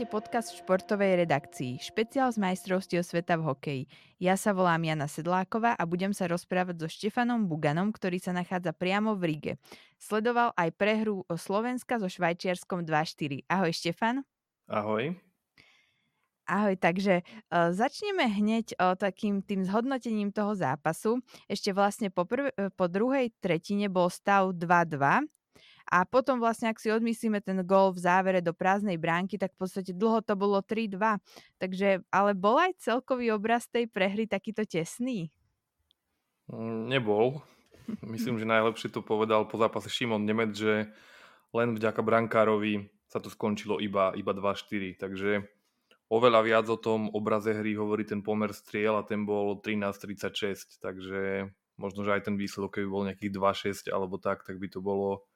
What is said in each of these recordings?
Počúvate podcast v športovej redakcii, špeciál z majstrovstiev sveta v hokeji. Ja sa volám Jana Sedláková a budem sa rozprávať so Štefanom Buganom, ktorý sa nachádza priamo v Rige. Sledoval aj prehru Slovenska so Švajčiarskom 2-4. Ahoj Štefan. Ahoj. Ahoj, takže uh, začneme hneď uh, takým tým zhodnotením toho zápasu. Ešte vlastne po, prv, po druhej tretine bol stav 2-2 a potom vlastne, ak si odmyslíme ten gol v závere do prázdnej bránky, tak v podstate dlho to bolo 3-2. Takže, ale bol aj celkový obraz tej prehry takýto tesný? Mm, nebol. Myslím, že najlepšie to povedal po zápase Šimon Nemec, že len vďaka brankárovi sa to skončilo iba, iba 2-4. Takže oveľa viac o tom obraze hry hovorí ten pomer striel a ten bol 13-36. Takže možno, že aj ten výsledok, keby bol nejakých 2-6 alebo tak, tak by to bolo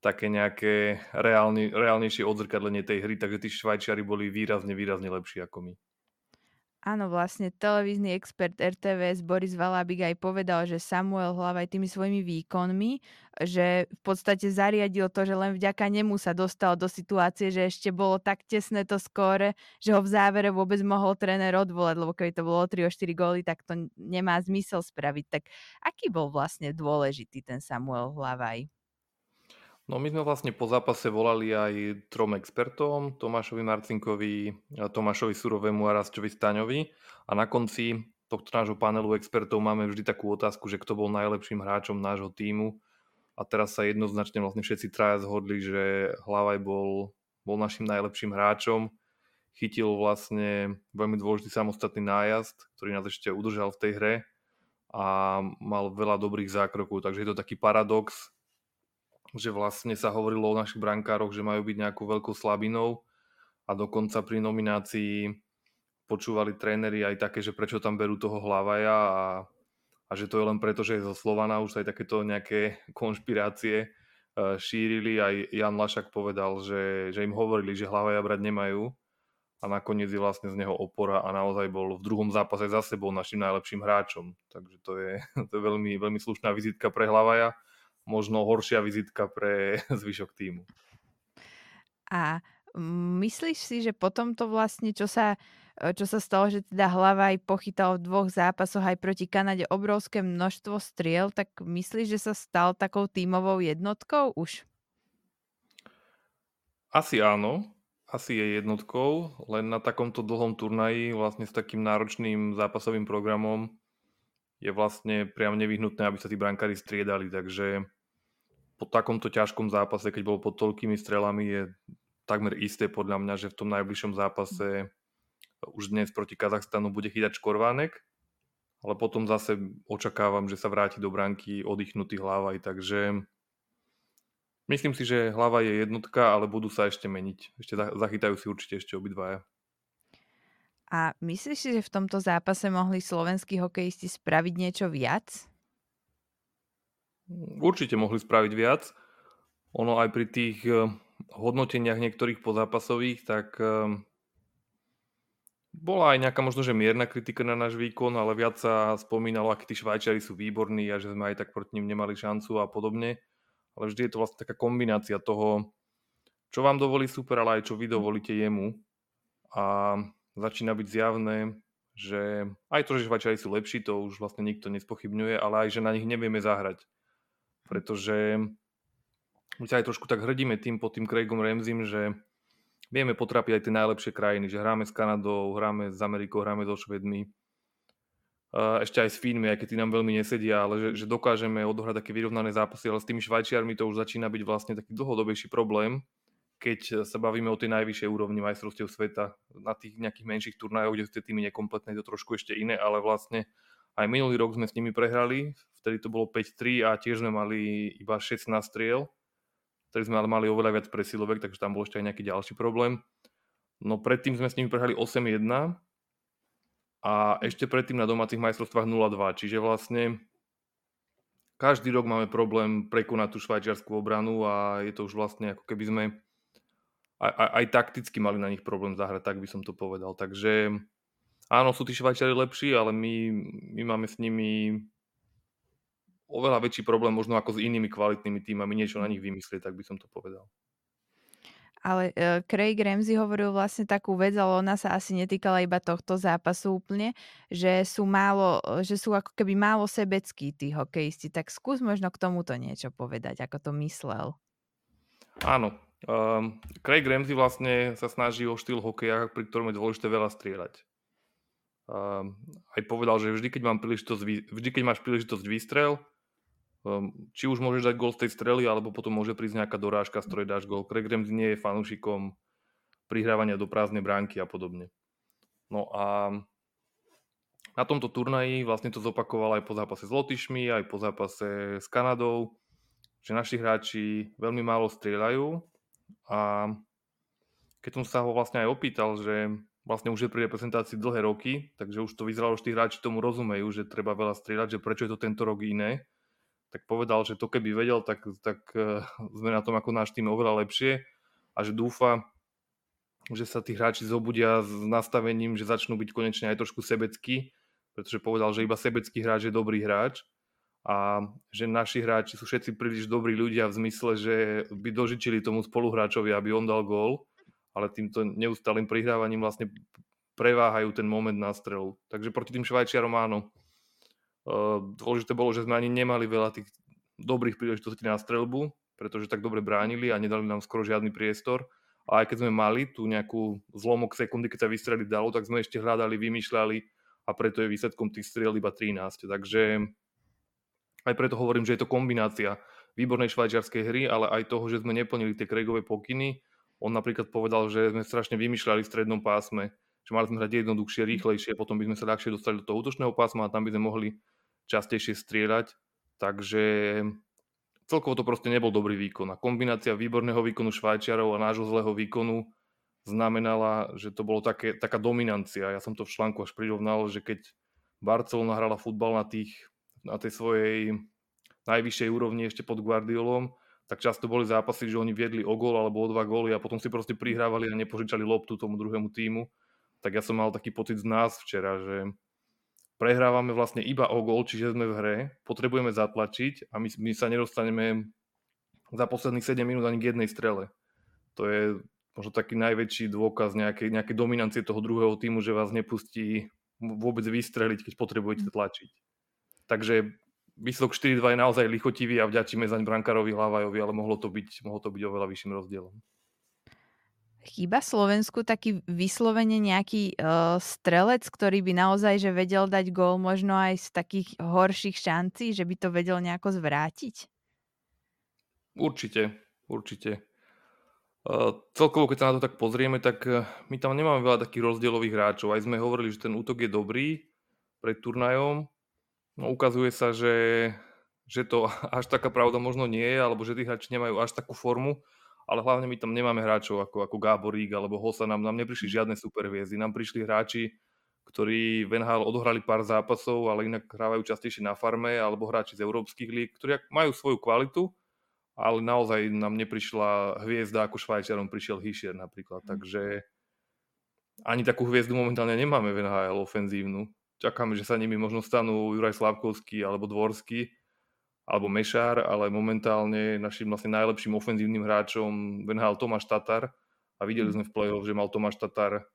také nejaké reálne, reálnejšie odzrkadlenie tej hry, takže tí Švajčiari boli výrazne, výrazne lepší ako my. Áno, vlastne televízny expert RTVS Boris Valabik aj povedal, že Samuel Hlavaj tými svojimi výkonmi, že v podstate zariadil to, že len vďaka nemu sa dostal do situácie, že ešte bolo tak tesné to skóre, že ho v závere vôbec mohol tréner odvolať, lebo keby to bolo 3 o 4 góly, tak to nemá zmysel spraviť. Tak aký bol vlastne dôležitý ten Samuel Hlavaj? No my sme vlastne po zápase volali aj trom expertom, Tomášovi Marcinkovi, Tomášovi Surovému a Rastčovi Staňovi. A na konci tohto nášho panelu expertov máme vždy takú otázku, že kto bol najlepším hráčom nášho týmu a teraz sa jednoznačne vlastne všetci traja zhodli, že Hlavaj bol, bol našim najlepším hráčom. Chytil vlastne veľmi dôležitý samostatný nájazd, ktorý nás ešte udržal v tej hre a mal veľa dobrých zákrokov, takže je to taký paradox, že vlastne sa hovorilo o našich brankároch, že majú byť nejakou veľkou slabinou a dokonca pri nominácii počúvali tréneri aj také, že prečo tam berú toho hlavaja a, a že to je len preto, že je zo Slovana, už aj takéto nejaké konšpirácie e, šírili. Aj Jan Lašak povedal, že, že im hovorili, že hlavaja brať nemajú a nakoniec je vlastne z neho opora a naozaj bol v druhom zápase za sebou našim najlepším hráčom. Takže to je, to je veľmi, veľmi slušná vizitka pre hlavaja možno horšia vizitka pre zvyšok týmu. A myslíš si, že potom to vlastne, čo sa, čo sa stalo, že teda hlava aj pochytal v dvoch zápasoch aj proti Kanade obrovské množstvo striel, tak myslíš, že sa stal takou tímovou jednotkou už? Asi áno, asi je jednotkou, len na takomto dlhom turnaji vlastne s takým náročným zápasovým programom je vlastne priam nevyhnutné, aby sa tí brankári striedali, takže po takomto ťažkom zápase, keď bol pod toľkými strelami, je takmer isté podľa mňa, že v tom najbližšom zápase už dnes proti Kazachstanu bude chytať Škorvánek, ale potom zase očakávam, že sa vráti do branky oddychnutý Hlavaj, takže myslím si, že Hlava je jednotka, ale budú sa ešte meniť. Ešte zachytajú si určite ešte obidvaja. A myslíš si, že v tomto zápase mohli slovenskí hokejisti spraviť niečo viac? Určite mohli spraviť viac. Ono aj pri tých eh, hodnoteniach niektorých pozápasových, tak eh, bola aj nejaká možno, že mierna kritika na náš výkon, ale viac sa spomínalo, akí tí Švajčiari sú výborní a že sme aj tak proti ním nemali šancu a podobne. Ale vždy je to vlastne taká kombinácia toho, čo vám dovolí super, ale aj čo vy dovolíte jemu. A začína byť zjavné, že aj to, že Švajčiari sú lepší, to už vlastne nikto nespochybňuje, ale aj, že na nich nevieme zahrať. Pretože my sa aj trošku tak hrdíme tým pod tým Craigom Ramsey, že vieme potrapiť aj tie najlepšie krajiny, že hráme s Kanadou, hráme s Amerikou, hráme so Švedmi, ešte aj s Fínmi, aj keď tí nám veľmi nesedia, ale že, že dokážeme odohrať také vyrovnané zápasy, ale s tými Švajčiarmi to už začína byť vlastne taký dlhodobejší problém, keď sa bavíme o tej najvyššej úrovni majstrovstiev sveta. Na tých nejakých menších turnajoch, kde sú tie nekompletné, to trošku ešte iné, ale vlastne aj minulý rok sme s nimi prehrali, vtedy to bolo 5-3 a tiež sme mali iba 16 striel, vtedy sme ale mali oveľa viac presilovek, takže tam bol ešte aj nejaký ďalší problém. No predtým sme s nimi prehrali 8-1 a ešte predtým na domácich majstrovstvách 0-2, čiže vlastne každý rok máme problém prekonať tú švajčiarskú obranu a je to už vlastne ako keby sme aj, aj, aj takticky mali na nich problém zahrať, tak by som to povedal. Takže áno, sú tí Švajčiari lepší, ale my, my máme s nimi oveľa väčší problém možno ako s inými kvalitnými týmami niečo na nich vymyslieť, tak by som to povedal. Ale uh, Craig Ramsey hovoril vlastne takú vec, ale ona sa asi netýkala iba tohto zápasu úplne, že sú málo, že sú ako keby málo sebeckí tí hokejisti. Tak skús možno k tomuto niečo povedať, ako to myslel. Áno. Um, Craig Ramsey vlastne sa snaží o štýl hokeja, pri ktorom je dôležité veľa strieľať. Um, aj povedal, že vždy, keď, mám príležitosť, vždy, keď máš príležitosť výstrel, Um, či už môžeš dať gol z tej strely, alebo potom môže prísť nejaká dorážka, z ktorej dáš gol. Craig Ramsey nie je fanúšikom prihrávania do prázdnej bránky a podobne. No a na tomto turnaji vlastne to zopakoval aj po zápase s Lotyšmi, aj po zápase s Kanadou, že naši hráči veľmi málo strieľajú a keď som sa ho vlastne aj opýtal, že vlastne už je pri reprezentácii dlhé roky, takže už to vyzeralo, že tí hráči tomu rozumejú, že treba veľa strieľať, že prečo je to tento rok iné, tak povedal, že to keby vedel, tak, tak uh, sme na tom ako náš tým oveľa lepšie a že dúfa, že sa tí hráči zobudia s nastavením, že začnú byť konečne aj trošku sebeckí, pretože povedal, že iba sebecký hráč je dobrý hráč a že naši hráči sú všetci príliš dobrí ľudia v zmysle, že by dožičili tomu spoluhráčovi, aby on dal gól, ale týmto neustálým prihrávaním vlastne preváhajú ten moment na strelu. Takže proti tým Švajčiarom áno, Dôležité bolo, že sme ani nemali veľa tých dobrých príležitostí na strelbu, pretože tak dobre bránili a nedali nám skoro žiadny priestor. A aj keď sme mali tú nejakú zlomok sekundy, keď sa vystreliť dalo, tak sme ešte hľadali, vymýšľali a preto je výsledkom tých striel iba 13. Takže aj preto hovorím, že je to kombinácia výbornej švajčiarskej hry, ale aj toho, že sme neplnili tie Craigové pokyny. On napríklad povedal, že sme strašne vymýšľali v strednom pásme, že mali sme hrať jednoduchšie, rýchlejšie, potom by sme sa ľahšie dostali do toho útočného pásma a tam by sme mohli častejšie strieľať. Takže celkovo to proste nebol dobrý výkon. A kombinácia výborného výkonu Švajčiarov a nášho zlého výkonu znamenala, že to bolo také, taká dominancia. Ja som to v článku až prirovnal, že keď Barcelona hrala futbal na, tých, na tej svojej najvyššej úrovni ešte pod Guardiolom, tak často boli zápasy, že oni viedli o gól alebo o dva góly a potom si proste prihrávali a nepožičali loptu tomu druhému týmu tak ja som mal taký pocit z nás včera, že prehrávame vlastne iba o gol, čiže sme v hre, potrebujeme zatlačiť a my, my sa nedostaneme za posledných 7 minút ani k jednej strele. To je možno taký najväčší dôkaz nejakej, nejakej dominancie toho druhého týmu, že vás nepustí vôbec vystreliť, keď potrebujete hm. tlačiť. Takže výsledok 4-2 je naozaj lichotivý a vďačíme zaň brankárovi Hlavajovi, ale mohlo to byť, mohlo to byť oveľa vyšším rozdielom. Chýba Slovensku taký vyslovene nejaký uh, strelec, ktorý by naozaj že vedel dať gól možno aj z takých horších šancí, že by to vedel nejako zvrátiť? Určite, určite. Uh, celkovo, keď sa na to tak pozrieme, tak uh, my tam nemáme veľa takých rozdielových hráčov. Aj sme hovorili, že ten útok je dobrý pred turnajom. No, ukazuje sa, že, že to až taká pravda možno nie je, alebo že tí hráči nemajú až takú formu ale hlavne my tam nemáme hráčov ako, ako Gáborík alebo Hosa, nám, nám neprišli žiadne superhviezdy, nám prišli hráči, ktorí v NHL odohrali pár zápasov, ale inak hrávajú častejšie na farme, alebo hráči z európskych líg, ktorí majú svoju kvalitu, ale naozaj nám neprišla hviezda, ako Švajčiarom prišiel Hischier napríklad, mhm. takže ani takú hviezdu momentálne nemáme v NHL ofenzívnu. Čakáme, že sa nimi možno stanú Juraj Slavkovský alebo Dvorský, alebo Mešár, ale momentálne našim vlastne najlepším ofenzívnym hráčom venhal Tomáš Tatar a videli mhm. sme v play-off, že mal Tomáš Tatar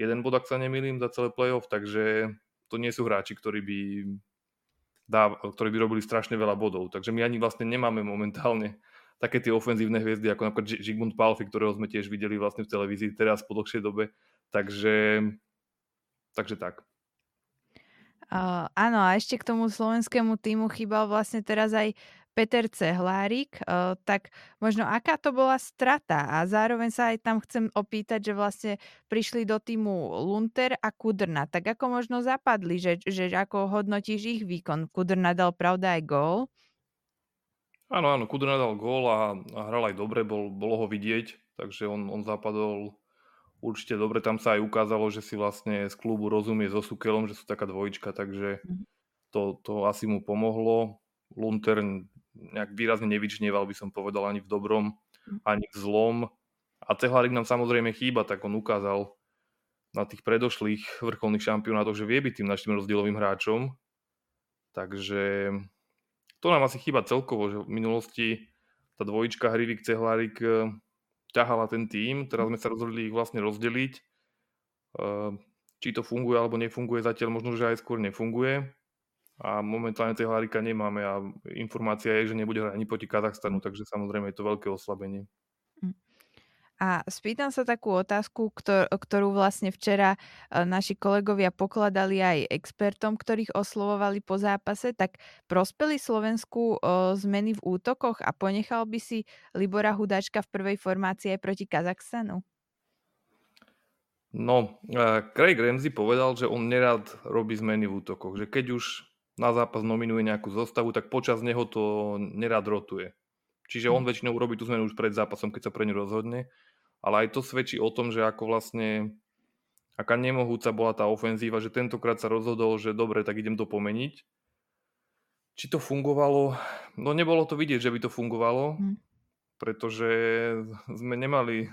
jeden bod, ak sa nemýlim, za celé play-off, takže to nie sú hráči, ktorí by, dáv, ktorí by robili strašne veľa bodov. Takže my ani vlastne nemáme momentálne také tie ofenzívne hviezdy, ako napríklad Žigmund Palfi, ktorého sme tiež videli vlastne v televízii teraz po dlhšej dobe. Takže, takže tak. Uh, áno, a ešte k tomu slovenskému týmu chýbal vlastne teraz aj Peter Cehlárik, uh, tak možno aká to bola strata a zároveň sa aj tam chcem opýtať, že vlastne prišli do týmu Lunter a Kudrna, tak ako možno zapadli, že, že ako hodnotíš ich výkon? Kudrna dal pravda aj gól? Áno, áno, Kudrna dal gól a, a hral aj dobre, bol, bolo ho vidieť, takže on, on zapadol určite dobre. Tam sa aj ukázalo, že si vlastne z klubu rozumie so Sukelom, že sú taká dvojička, takže mhm. to, to asi mu pomohlo. Lunter nejak výrazne nevyčnieval, by som povedal, ani v dobrom, mhm. ani v zlom. A Cehlarik nám samozrejme chýba, tak on ukázal na tých predošlých vrcholných šampionátoch, že vie byť tým našim rozdielovým hráčom. Takže to nám asi chýba celkovo, že v minulosti tá dvojička Hrivik Cehlárik ťahala ten tým, teraz sme sa rozhodli ich vlastne rozdeliť. Ehm, či to funguje alebo nefunguje zatiaľ, možno, že aj skôr nefunguje. A momentálne tej Harika nemáme a informácia je, že nebude hrať ani proti Kazachstanu, Hm. takže samozrejme je to veľké oslabenie. A spýtam sa takú otázku, ktor- ktorú vlastne včera e, naši kolegovia pokladali aj expertom, ktorých oslovovali po zápase, tak prospeli Slovensku o, zmeny v útokoch a ponechal by si Libora Hudáčka v prvej formácii aj proti Kazachstanu? No, uh, Craig Ramsey povedal, že on nerad robí zmeny v útokoch, že keď už na zápas nominuje nejakú zostavu, tak počas neho to nerad rotuje. Čiže on hm. väčšinou urobí tú zmenu už pred zápasom, keď sa pre ňu rozhodne ale aj to svedčí o tom, že ako vlastne aká nemohúca bola tá ofenzíva, že tentokrát sa rozhodol, že dobre, tak idem to pomeniť. Či to fungovalo? No nebolo to vidieť, že by to fungovalo, hmm. pretože sme nemali...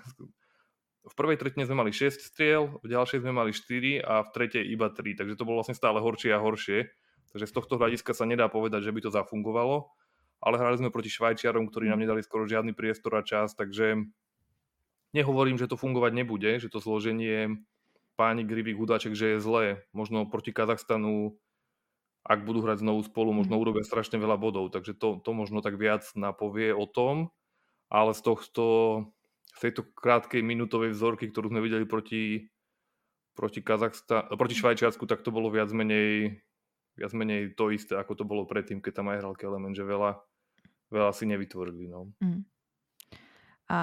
V prvej tretine sme mali 6 striel, v ďalšej sme mali 4 a v tretej iba 3, takže to bolo vlastne stále horšie a horšie. Takže z tohto hľadiska sa nedá povedať, že by to zafungovalo, ale hrali sme proti Švajčiarom, ktorí nám nedali skoro žiadny priestor a čas, takže Nehovorím, že to fungovať nebude, že to zloženie páni Grivik, Hudáček, že je zlé. Možno proti Kazachstanu, ak budú hrať znovu spolu, možno mhm. urobia strašne veľa bodov. Takže to, to možno tak viac napovie o tom. Ale z tohto, z tejto krátkej minútovej vzorky, ktorú sme videli proti, proti, Kazachsta- proti Švajčiarsku, tak to bolo viac menej, viac menej to isté, ako to bolo predtým, keď tam aj hral Kelemen, že veľa, veľa si nevytvorili. No. Mm. A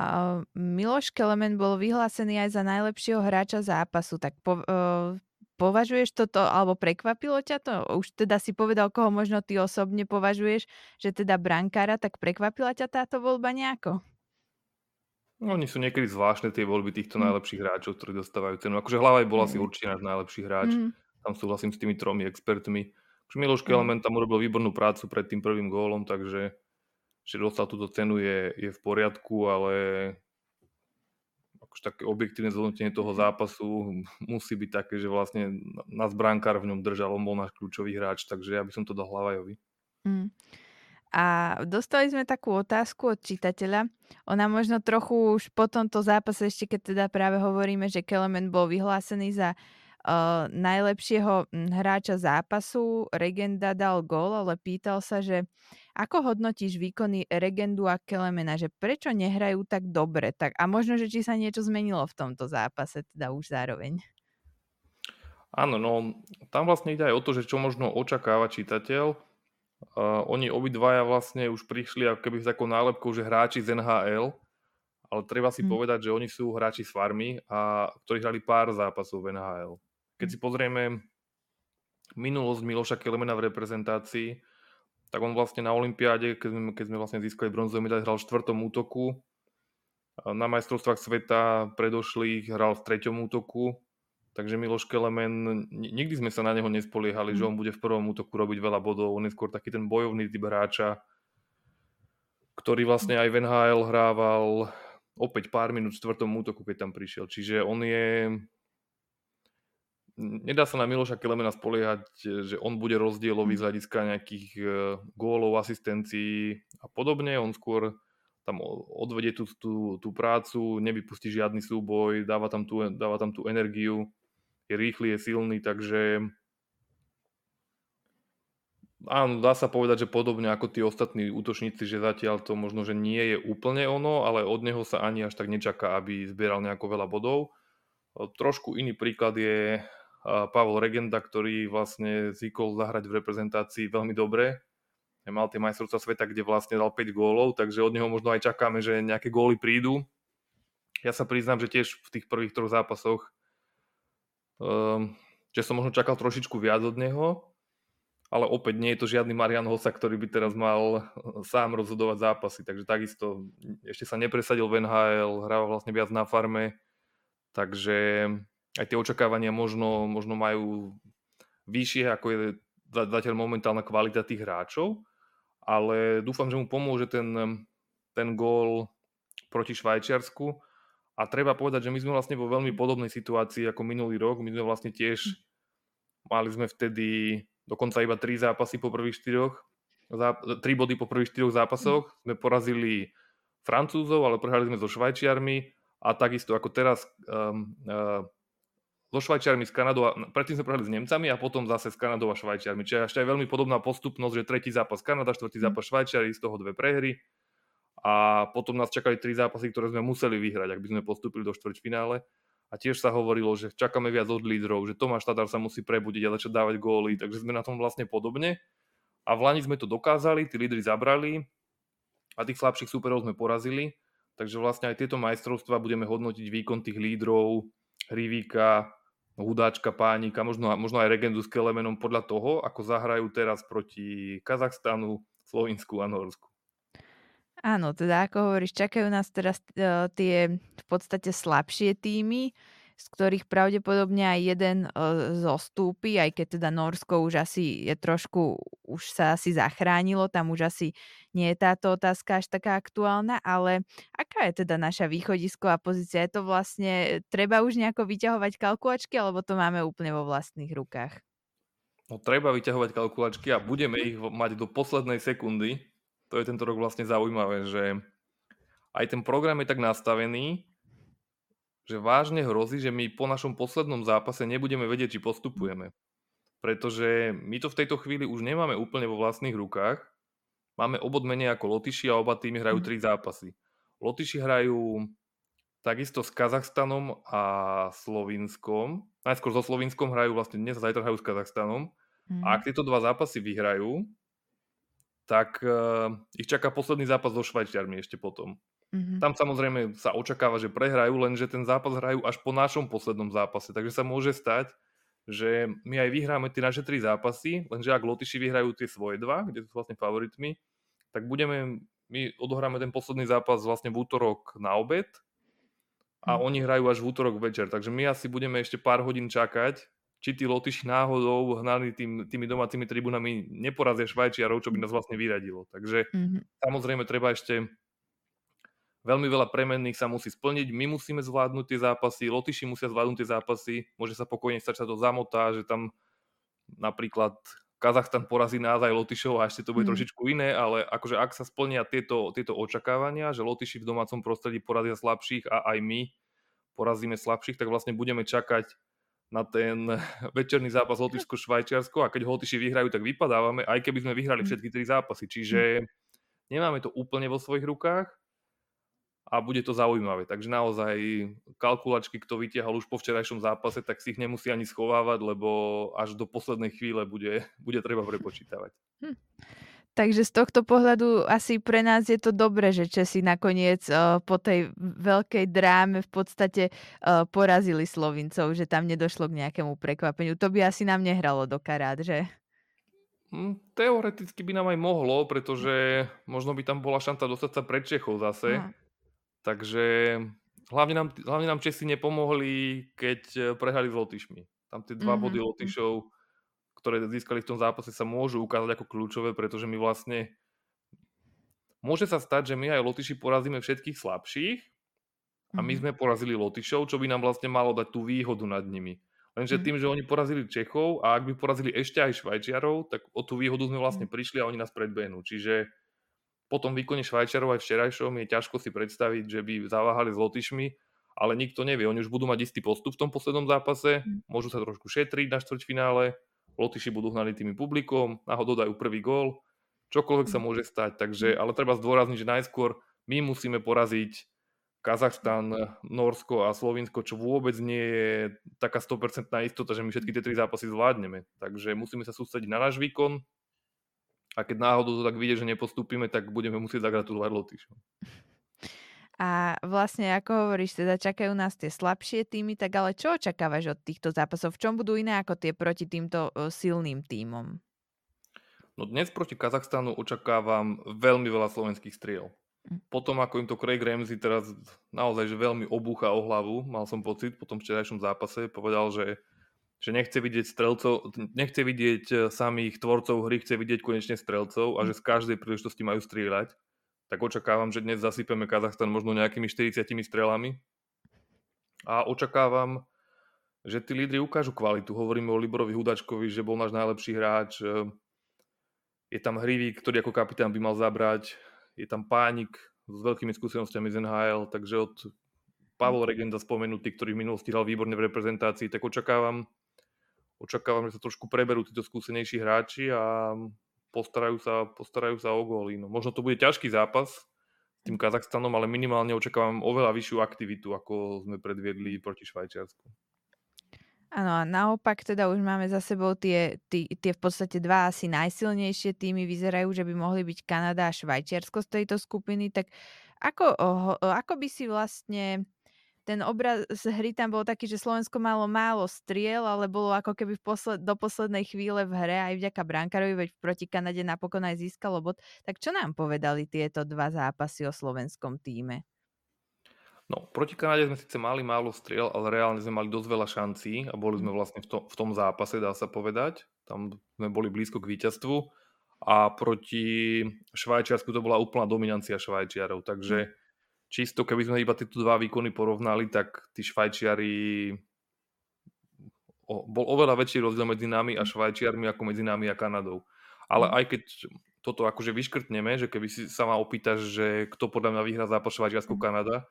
Miloš Kelemen bol vyhlásený aj za najlepšieho hráča zápasu. Tak po, uh, považuješ toto, alebo prekvapilo ťa to? Už teda si povedal, koho možno ty osobne považuješ, že teda brankára, tak prekvapila ťa táto voľba nejako? No, oni sú niekedy zvláštne tie voľby týchto mm. najlepších hráčov, ktorí dostávajú cenu. Akože Hlavaj bol mm. asi určite náš najlepší hráč. Mm. Tam súhlasím s tými tromi expertmi. Akože Miloš mm. Kelemen tam urobil výbornú prácu pred tým prvým gólom, takže že dostal túto cenu je, je v poriadku, ale akože také objektívne zhodnotenie toho mhm. zápasu musí byť také, že vlastne nás brankár v ňom držal, on bol náš kľúčový hráč, takže ja by som to dal Hlavajovi. Mm. A dostali sme takú otázku od čitateľa. Ona možno trochu už po tomto zápase, ešte keď teda práve hovoríme, že Kelemen bol vyhlásený za uh, najlepšieho hm, hráča zápasu, Regenda dal gól, ale pýtal sa, že ako hodnotíš výkony Regendu a Kelemena, že prečo nehrajú tak dobre? Tak, a možno, že či sa niečo zmenilo v tomto zápase, teda už zároveň. Áno, no tam vlastne ide aj o to, že čo možno očakáva čitateľ. Uh, oni obidvaja vlastne už prišli ako keby s takou nálepkou, že hráči z NHL, ale treba si hmm. povedať, že oni sú hráči z farmy, a ktorí hrali pár zápasov v NHL. Keď si pozrieme minulosť Miloša Kelemena v reprezentácii, tak on vlastne na Olympiáde, keď sme, keď sme vlastne získali bronzový medailu, hral v štvrtom útoku. Na majstrovstvách sveta predošlých hral v treťom útoku. Takže Miloš Kelemen, nikdy sme sa na neho nespoliehali, mm. že on bude v prvom útoku robiť veľa bodov. On je skôr taký ten bojovný typ hráča, ktorý vlastne aj v NHL hrával opäť pár minút v štvrtom útoku, keď tam prišiel. Čiže on je nedá sa na Miloša Kelemena spoliehať, že on bude rozdielový z hľadiska nejakých e, gólov, asistencií a podobne. On skôr tam odvedie tú, tú, tú prácu, nevypustí žiadny súboj, dáva tam, tú, dáva tam tú energiu, je rýchly, je silný, takže áno, dá sa povedať, že podobne ako tí ostatní útočníci, že zatiaľ to možno, že nie je úplne ono, ale od neho sa ani až tak nečaká, aby zbieral nejako veľa bodov. Trošku iný príklad je Pavel Regenda, ktorý vlastne zvykol zahrať v reprezentácii veľmi dobre. Mal tie majstrovstvá sveta, kde vlastne dal 5 gólov, takže od neho možno aj čakáme, že nejaké góly prídu. Ja sa priznám, že tiež v tých prvých troch zápasoch um, že som možno čakal trošičku viac od neho, ale opäť nie je to žiadny Marian Hosa, ktorý by teraz mal sám rozhodovať zápasy, takže takisto ešte sa nepresadil v NHL, hráva vlastne viac na farme, takže aj tie očakávania možno, možno majú vyššie, ako je zatiaľ momentálna kvalita tých hráčov, ale dúfam, že mu pomôže ten, ten gól proti Švajčiarsku. A treba povedať, že my sme vlastne vo veľmi podobnej situácii ako minulý rok. My sme vlastne tiež, mali sme vtedy dokonca iba tri zápasy po prvých štyroch, tri body po prvých štyroch zápasoch. Sme porazili Francúzov, ale prehrali sme so Švajčiarmi a takisto ako teraz um, uh, so Švajčiarmi, s Kanadou, a, predtým sme prehrali s Nemcami a potom zase s Kanadou a Švajčiarmi. Čiže ešte aj veľmi podobná postupnosť, že tretí zápas Kanada, štvrtý zápas Švajčiari, z toho dve prehry a potom nás čakali tri zápasy, ktoré sme museli vyhrať, ak by sme postupili do štvrťfinále. A tiež sa hovorilo, že čakáme viac od lídrov, že Tomáš Tatar sa musí prebudiť a začať dávať góly, takže sme na tom vlastne podobne. A v Lani sme to dokázali, tí lídry zabrali a tých slabších súperov sme porazili. Takže vlastne aj tieto majstrovstvá budeme hodnotiť výkon tých lídrov, Hrivíka, Hudáčka, Pánika, možno, možno aj Regendu s Kelemenom podľa toho, ako zahrajú teraz proti Kazachstanu, Slovensku a Norsku. Áno, teda ako hovoríš, čakajú nás teraz uh, tie v podstate slabšie týmy, z ktorých pravdepodobne aj jeden uh, zostúpi, aj keď teda Norsko už asi je trošku, už sa asi zachránilo, tam už asi nie je táto otázka až taká aktuálna, ale aká je teda naša východisková pozícia? Je to vlastne, treba už nejako vyťahovať kalkulačky, alebo to máme úplne vo vlastných rukách? No treba vyťahovať kalkulačky a budeme ich mať do poslednej sekundy, to je tento rok vlastne zaujímavé, že aj ten program je tak nastavený, že vážne hrozí, že my po našom poslednom zápase nebudeme vedieť, či postupujeme. Pretože my to v tejto chvíli už nemáme úplne vo vlastných rukách. Máme obod menej ako Lotyši a oba týmy hrajú mhm. tri zápasy. Lotyši hrajú takisto s Kazachstanom a Slovinskom. Najskôr so Slovinskom hrajú vlastne dnes a zajtra hrajú s Kazachstanom. Mm. A ak tieto dva zápasy vyhrajú, tak uh, ich čaká posledný zápas so Švajčiarmi ešte potom. Mm-hmm. Tam samozrejme sa očakáva, že prehrajú, lenže ten zápas hrajú až po našom poslednom zápase. Takže sa môže stať, že my aj vyhráme tie naše tri zápasy, lenže ak Lotyši vyhrajú tie svoje dva, kde sú vlastne favoritmi, tak budeme, my odohráme ten posledný zápas vlastne v útorok na obed a mm. oni hrajú až v útorok večer. Takže my asi budeme ešte pár hodín čakať, či tí Lotyši náhodou hnali tým, tými domácimi tribunami neporazia Švajčiarov, čo by nás vlastne vyradilo. Takže mm-hmm. samozrejme treba ešte veľmi veľa premenných sa musí splniť, my musíme zvládnuť tie zápasy, Lotyši musia zvládnuť tie zápasy, môže sa pokojne stať, sa to zamotá, že tam napríklad Kazachstan porazí nás aj Lotyšov a ešte to bude mm. trošičku iné, ale akože ak sa splnia tieto, tieto očakávania, že Lotyši v domácom prostredí porazia slabších a aj my porazíme slabších, tak vlastne budeme čakať na ten večerný zápas Lotyšsko-Švajčiarsko a keď Lotyši vyhrajú, tak vypadávame, aj keby sme vyhrali hm. všetky tri zápasy. Čiže hm. nemáme to úplne vo svojich rukách a bude to zaujímavé. Takže naozaj kalkulačky, kto vytiahol už po včerajšom zápase, tak si ich nemusí ani schovávať, lebo až do poslednej chvíle bude, bude treba prepočítavať. Hm. Takže z tohto pohľadu asi pre nás je to dobré, že Česi nakoniec uh, po tej veľkej dráme v podstate uh, porazili Slovincov, že tam nedošlo k nejakému prekvapeniu. To by asi nám nehralo do karát, že? Hm, teoreticky by nám aj mohlo, pretože možno by tam bola šanca dostať sa pred Čechov zase. Aha. Takže hlavne nám, hlavne nám Česi nepomohli, keď eh, prehrali s Lotyšmi. Tam tie dva mm-hmm. body mhm. Lotyšov ktoré získali v tom zápase, sa môžu ukázať ako kľúčové, pretože my vlastne môže sa stať, že my aj Lotyši porazíme všetkých slabších a my mhm. sme porazili Lotyšov, čo by nám vlastne malo dať tú výhodu nad nimi. Lenže mhm. tým, že oni porazili Čechov a ak by porazili ešte aj Švajčiarov, tak o tú výhodu sme vlastne mhm. prišli a oni nás predbehnú. Čiže po tom výkone Švajčiarov aj včerajšom je ťažko si predstaviť, že by zaváhali s Lotyšmi, ale nikto nevie. Oni už budú mať istý postup v tom poslednom zápase, môžu sa trošku šetriť na štvrťfinále Lotyši budú hnali tým publikom, náhodou dajú prvý gól, čokoľvek sa mhm. môže stať. Takže, ale treba zdôrazniť, že najskôr my musíme poraziť Kazachstan, Norsko a Slovinsko, čo vôbec nie je taká 100% istota, že my všetky tie tri zápasy zvládneme. Takže musíme sa sústrediť na náš výkon a keď náhodou to tak vidie, že nepostúpime, tak budeme musieť zagratulovať Lotyšom. A vlastne, ako hovoríš, teda čakajú nás tie slabšie týmy, tak ale čo očakávaš od týchto zápasov? V čom budú iné ako tie proti týmto silným týmom? No dnes proti Kazachstanu očakávam veľmi veľa slovenských striel. Hm. Potom, ako im to Craig Ramsey teraz naozaj že veľmi obúcha o hlavu, mal som pocit po tom včerajšom zápase, povedal, že, že nechce vidieť strelcov, nechce vidieť e, samých tvorcov hry, chce vidieť konečne strelcov a že z každej príležitosti majú strieľať tak očakávam, že dnes zasypeme Kazachstan možno nejakými 40 strelami. A očakávam, že tí lídry ukážu kvalitu. Hovoríme o Liborovi Hudačkovi, že bol náš najlepší hráč. Je tam Hrivík, ktorý ako kapitán by mal zabrať. Je tam Pánik, s veľkými skúsenostiami z NHL, takže od Pavel Regenda spomenutý, ktorý v minulosti hral výborne v reprezentácii, tak očakávam, očakávam, že sa trošku preberú títo skúsenejší hráči a postarajú sa, postarajú sa o góly. No, možno to bude ťažký zápas s tým Kazachstanom, ale minimálne očakávam oveľa vyššiu aktivitu, ako sme predviedli proti Švajčiarsku. Áno a naopak teda už máme za sebou tie, tie, tie v podstate dva asi najsilnejšie týmy vyzerajú, že by mohli byť Kanada a Švajčiarsko z tejto skupiny, tak ako, ako by si vlastne ten obraz z hry tam bol taký, že Slovensko malo málo striel, ale bolo ako keby v posled, do poslednej chvíle v hre aj vďaka brankárovi, veď proti Kanade napokon aj získalo bod. Tak čo nám povedali tieto dva zápasy o slovenskom týme? No, proti Kanade sme síce mali málo striel, ale reálne sme mali dosť veľa šancí a boli sme mhm. vlastne v, to, v tom zápase, dá sa povedať. Tam sme boli blízko k víťazstvu a proti Švajčiarsku to bola úplná dominancia Švajčiarov, takže mhm. Čisto keby sme iba tieto dva výkony porovnali, tak tí Švajčiari o, bol oveľa väčší rozdiel medzi nami a mhm. Švajčiarmi ako medzi nami a Kanadou. Ale aj keď toto akože vyškrtneme, že keby si sa ma opýtaš, že kto podľa mňa vyhrá zápas Švajčiarsko-Kanada,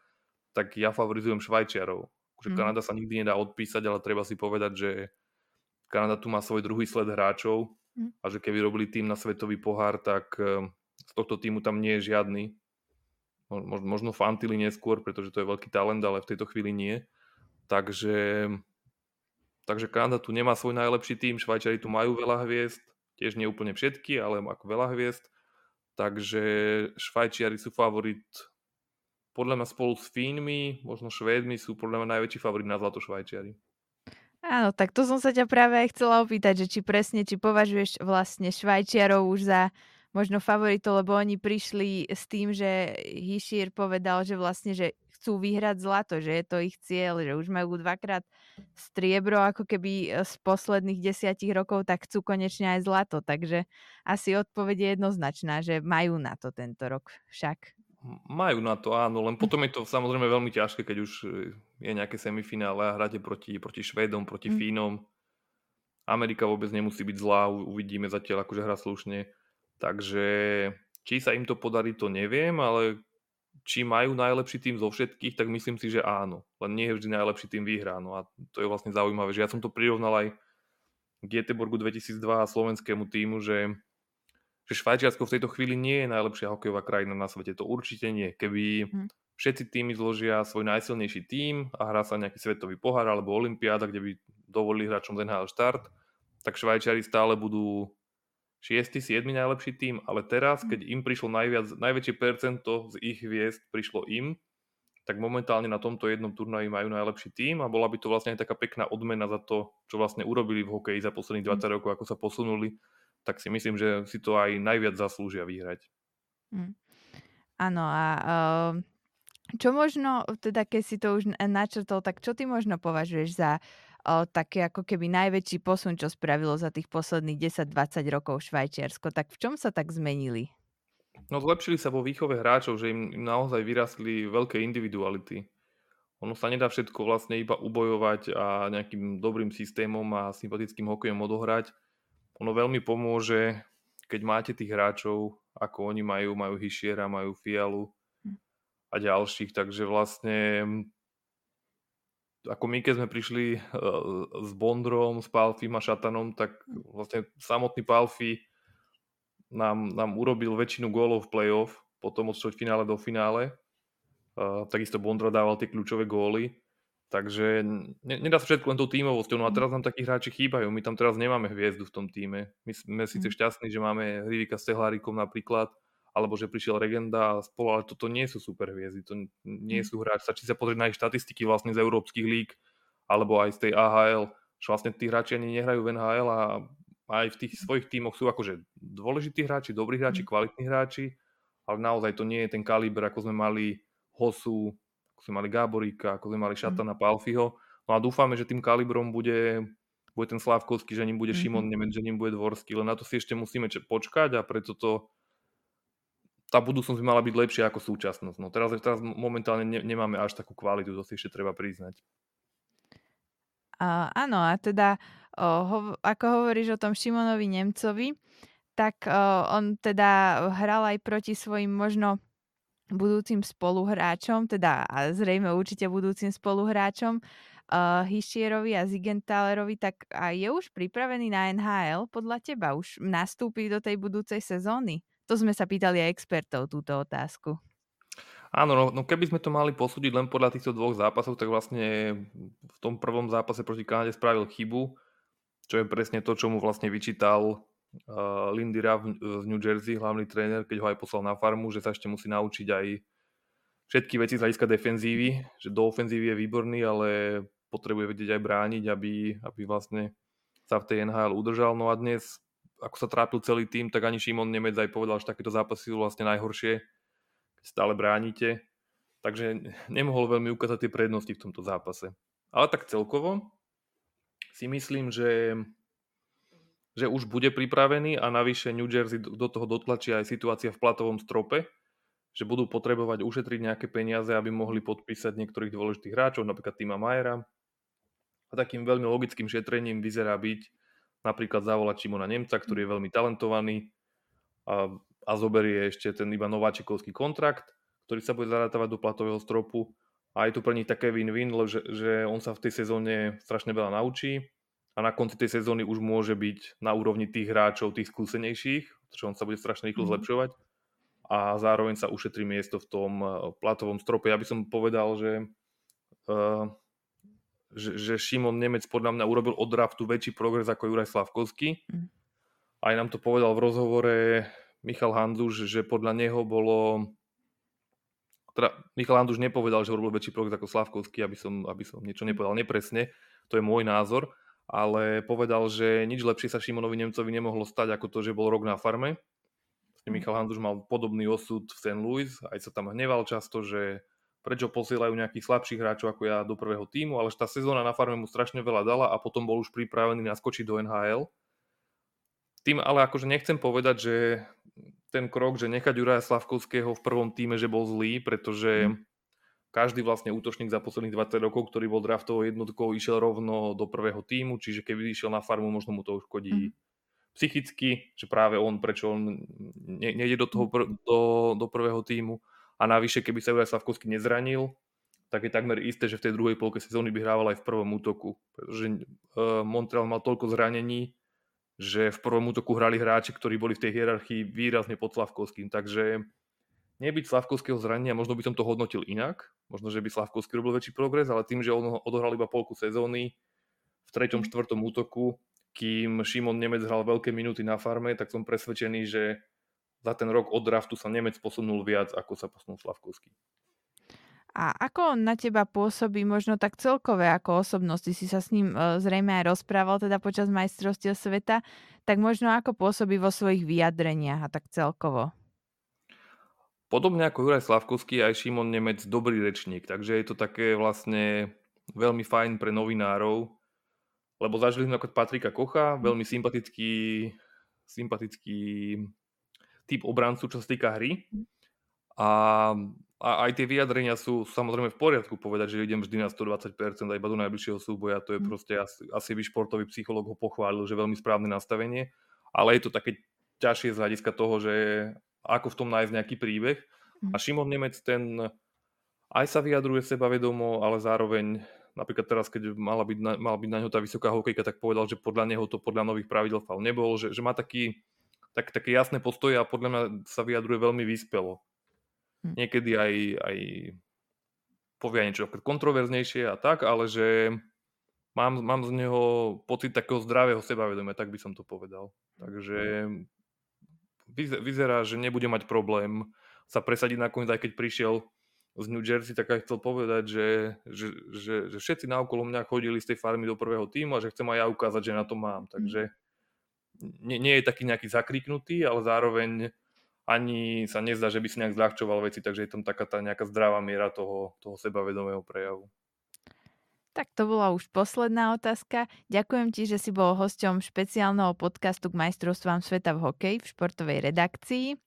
tak ja favorizujem Švajčiarov. Že mm. Kanada sa nikdy nedá odpísať, ale treba si povedať, že Kanada tu má svoj druhý sled hráčov mm. a že keby robili tým na svetový pohár, tak ehm, z tohto týmu tam nie je žiadny. Možno Fantily neskôr, pretože to je veľký talent, ale v tejto chvíli nie. Takže, takže Kanada tu nemá svoj najlepší tým, Švajčiari tu majú veľa hviezd, tiež nie úplne všetky, ale ako veľa hviezd. Takže Švajčiari sú favorit podľa mňa spolu s Fínmi, možno Švédmi sú podľa mňa najväčší favorit na zlato Švajčiari. Áno, tak to som sa ťa práve aj chcela opýtať, že či presne, či považuješ vlastne Švajčiarov už za možno favoritov, lebo oni prišli s tým, že Hišír povedal, že vlastne, že chcú vyhrať zlato, že je to ich cieľ, že už majú dvakrát striebro ako keby z posledných desiatich rokov, tak chcú konečne aj zlato. Takže asi odpoveď je jednoznačná, že majú na to tento rok však. Majú na to, áno, len potom je to samozrejme veľmi ťažké, keď už e, je nejaké semifinále a hráte proti, proti Švédom, proti mm. Fínom. Amerika vôbec nemusí byť zlá, uvidíme zatiaľ, akože hra slušne. Takže či sa im to podarí, to neviem, ale či majú najlepší tým zo všetkých, tak myslím si, že áno. Len nie je vždy najlepší tým vyhrá. No a to je vlastne zaujímavé, že ja som to prirovnal aj Göteborgu 2002 a slovenskému týmu, že že Švajčiarsko v tejto chvíli nie je najlepšia hokejová krajina na svete. To určite nie. Keby hm. všetci týmy zložia svoj najsilnejší tím a hrá sa nejaký svetový pohár alebo olimpiáda, kde by dovolili hráčom z NHL štart, tak Švajčiari stále budú 6. 7. najlepší tým, ale teraz, hm. keď im prišlo najviac, najväčšie percento z ich hviezd prišlo im, tak momentálne na tomto jednom turnaji majú najlepší tým a bola by to vlastne aj taká pekná odmena za to, čo vlastne urobili v hokeji za posledných 20 hm. rokov, ako sa posunuli tak si myslím, že si to aj najviac zaslúžia vyhrať. Mm. Áno a uh, čo možno, teda keď si to už načrtol, tak čo ty možno považuješ za uh, také ako keby najväčší posun, čo spravilo za tých posledných 10-20 rokov Švajčiarsko, tak v čom sa tak zmenili? No zlepšili sa vo výchove hráčov, že im, im naozaj vyrastli veľké individuality. Ono sa nedá všetko vlastne iba ubojovať a nejakým dobrým systémom a sympatickým hokejom odohrať ono veľmi pomôže, keď máte tých hráčov, ako oni majú, majú Hyšiera, majú Fialu hm. a ďalších, takže vlastne ako my, keď sme prišli uh, s Bondrom, s Palfim a Šatanom, tak vlastne samotný Palfi nám, nám urobil väčšinu gólov v play-off, potom od finále do finále. Uh, takisto Bondro dával tie kľúčové góly. Takže ne, nedá sa všetko len tou tímovosťou. No a teraz nám takí hráči chýbajú. My tam teraz nemáme hviezdu v tom týme. My sme síce mhm. šťastní, že máme Hrivika s Tehlárikom napríklad, alebo že prišiel Regenda a spolu, ale toto nie sú super hviezdy. To nie mhm. sú hráči. Stačí sa pozrieť na ich štatistiky vlastne z európskych líg, alebo aj z tej AHL. Že vlastne tí hráči ani nehrajú v NHL a aj v tých svojich tímoch sú akože dôležití hráči, dobrí hráči, mhm. kvalitní hráči, ale naozaj to nie je ten kaliber, ako sme mali Hosu, sme mali Gáboríka, ako sme mali. Šatana mm. Palfiho. No a dúfame, že tým kalibrom bude, bude ten Slavkovský, že ním bude mm-hmm. Šimon Nemec, že ním bude Dvorský, len na to si ešte musíme počkať a preto to tá budúcnosť by mala byť lepšia ako súčasnosť. No teraz, teraz momentálne ne, nemáme až takú kvalitu, to si ešte treba priznať. A, áno, a teda o, ho, ako hovoríš o tom Šimonovi Nemcovi, tak o, on teda hral aj proti svojim možno budúcim spoluhráčom, teda a zrejme určite budúcim spoluhráčom uh, Hišierovi a Zigentalerovi, tak a je už pripravený na NHL podľa teba? Už nastúpi do tej budúcej sezóny? To sme sa pýtali aj expertov túto otázku. Áno, no, no keby sme to mali posúdiť len podľa týchto dvoch zápasov, tak vlastne v tom prvom zápase proti Kanade spravil chybu, čo je presne to, čo mu vlastne vyčítal uh, Lindy Ruff z New Jersey, hlavný tréner, keď ho aj poslal na farmu, že sa ešte musí naučiť aj všetky veci z hľadiska defenzívy, že do ofenzívy je výborný, ale potrebuje vedieť aj brániť, aby, aby vlastne sa v tej NHL udržal. No a dnes, ako sa trápil celý tým, tak ani Šimon Nemec aj povedal, že takéto zápasy sú vlastne najhoršie, stále bránite. Takže nemohol veľmi ukázať tie prednosti v tomto zápase. Ale tak celkovo si myslím, že, že už bude pripravený a navyše New Jersey do toho dotlačí aj situácia v platovom strope, že budú potrebovať ušetriť nejaké peniaze, aby mohli podpísať niektorých dôležitých hráčov, napríklad Tima Majera. A takým veľmi logickým šetrením vyzerá byť napríklad zavolať Šimona Nemca, ktorý je veľmi talentovaný a a zoberie ešte ten iba nováčikovský kontrakt, ktorý sa bude zarátavať do platového stropu. A je to pre nich také win-win, že, že on sa v tej sezóne strašne veľa naučí a na konci tej sezóny už môže byť na úrovni tých hráčov, tých skúsenejších, pretože on sa bude strašne rýchlo mm. zlepšovať a zároveň sa ušetrí miesto v tom eh, platovom strope. Ja by som povedal, že, uh, že, že Šimon Nemec podľa mňa urobil od draftu väčší progres ako Juraj Slavkovský. Mm. Aj nám to povedal v rozhovore Michal Handuš, že podľa neho bolo teda Michal Handuš nepovedal, že urobil väčší projekt ako Slavkovský, aby som, aby som niečo nepovedal nepresne, to je môj názor, ale povedal, že nič lepšie sa Šimonovi Nemcovi nemohlo stať ako to, že bol rok na farme. Michal Handuš mal podobný osud v St. Louis, aj sa tam hneval často, že prečo posielajú nejakých slabších hráčov ako ja do prvého týmu, ale tá sezóna na farme mu strašne veľa dala a potom bol už pripravený naskočiť do NHL. Tým ale akože nechcem povedať, že ten krok, že nechať Juraja Slavkovského v prvom týme, že bol zlý, pretože mm. každý vlastne útočník za posledných 20 rokov, ktorý bol draftovou jednotkou, išiel rovno do prvého týmu, čiže keby išiel na farmu, možno mu to uškodí mm. psychicky, že práve on, prečo on ne, nejde do, toho, pr- do, do prvého týmu. A navyše, keby sa Juraj Slavkovský nezranil, tak je takmer isté, že v tej druhej polke sezóny by hrával aj v prvom útoku. Pretože uh, Montreal mal toľko zranení, že v prvom útoku hrali hráči, ktorí boli v tej hierarchii výrazne pod Slavkovským. Takže nebyť Slavkovského zranenia, možno by som to hodnotil inak. Možno, že by Slavkovský robil väčší progres, ale tým, že on odohral iba polku sezóny v treťom, mhm. štvrtom útoku, kým Šimon Nemec hral veľké minúty na farme, tak som presvedčený, že za ten rok od draftu sa Nemec posunul viac, ako sa posunul Slavkovský. A ako on na teba pôsobí možno tak celkové ako osobnosť? si sa s ním e, zrejme aj rozprával teda počas majstrovstiev sveta, tak možno ako pôsobí vo svojich vyjadreniach a tak celkovo? Podobne ako Juraj Slavkovský, aj Šimon Nemec dobrý rečník, takže je to také vlastne veľmi fajn pre novinárov, lebo zažili sme ako Patrika Kocha, veľmi sympatický, sympatický typ obrancu, čo sa týka hry. A a aj tie vyjadrenia sú samozrejme v poriadku povedať, že idem vždy na 120% a iba do najbližšieho súboja. To je mm. proste asi, asi by športový psychológ ho pochválil, že veľmi správne nastavenie. Ale je to také ťažšie z hľadiska toho, že ako v tom nájsť nejaký príbeh. Mm. A Šimon Nemec ten aj sa vyjadruje sebavedomo, ale zároveň napríklad teraz, keď mala byť na, mala byť na ňo tá vysoká hokejka, tak povedal, že podľa neho to podľa nových pravidel fal nebol, že, že má taký, tak, také jasné postoje a podľa mňa sa vyjadruje veľmi vyspelo. Hm. Niekedy aj, aj povie niečo kontroverznejšie a tak, ale že mám, mám z neho pocit takého zdravého sebavedomia, tak by som to povedal. Takže vyzerá, že nebude mať problém sa presadiť nakoniec, aj keď prišiel z New Jersey, tak aj chcel povedať, že, že, že, že všetci naokolo mňa chodili z tej farmy do prvého týmu a že chcem aj ja ukázať, že na to mám. Hm. Takže nie, nie je taký nejaký zakriknutý, ale zároveň ani sa nezdá, že by si nejak zľahčoval veci, takže je tam taká tá nejaká zdravá miera toho, toho sebavedomého prejavu. Tak to bola už posledná otázka. Ďakujem ti, že si bol hosťom špeciálneho podcastu k majstrovstvám sveta v hokeji v športovej redakcii.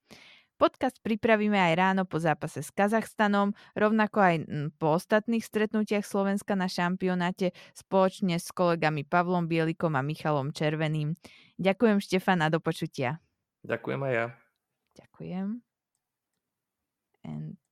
Podcast pripravíme aj ráno po zápase s Kazachstanom, rovnako aj mm, po ostatných stretnutiach Slovenska na šampionáte spoločne s kolegami Pavlom Bielikom a Michalom Červeným. Ďakujem Štefan a do počutia. Ďakujem aj ja. Ďakujem. And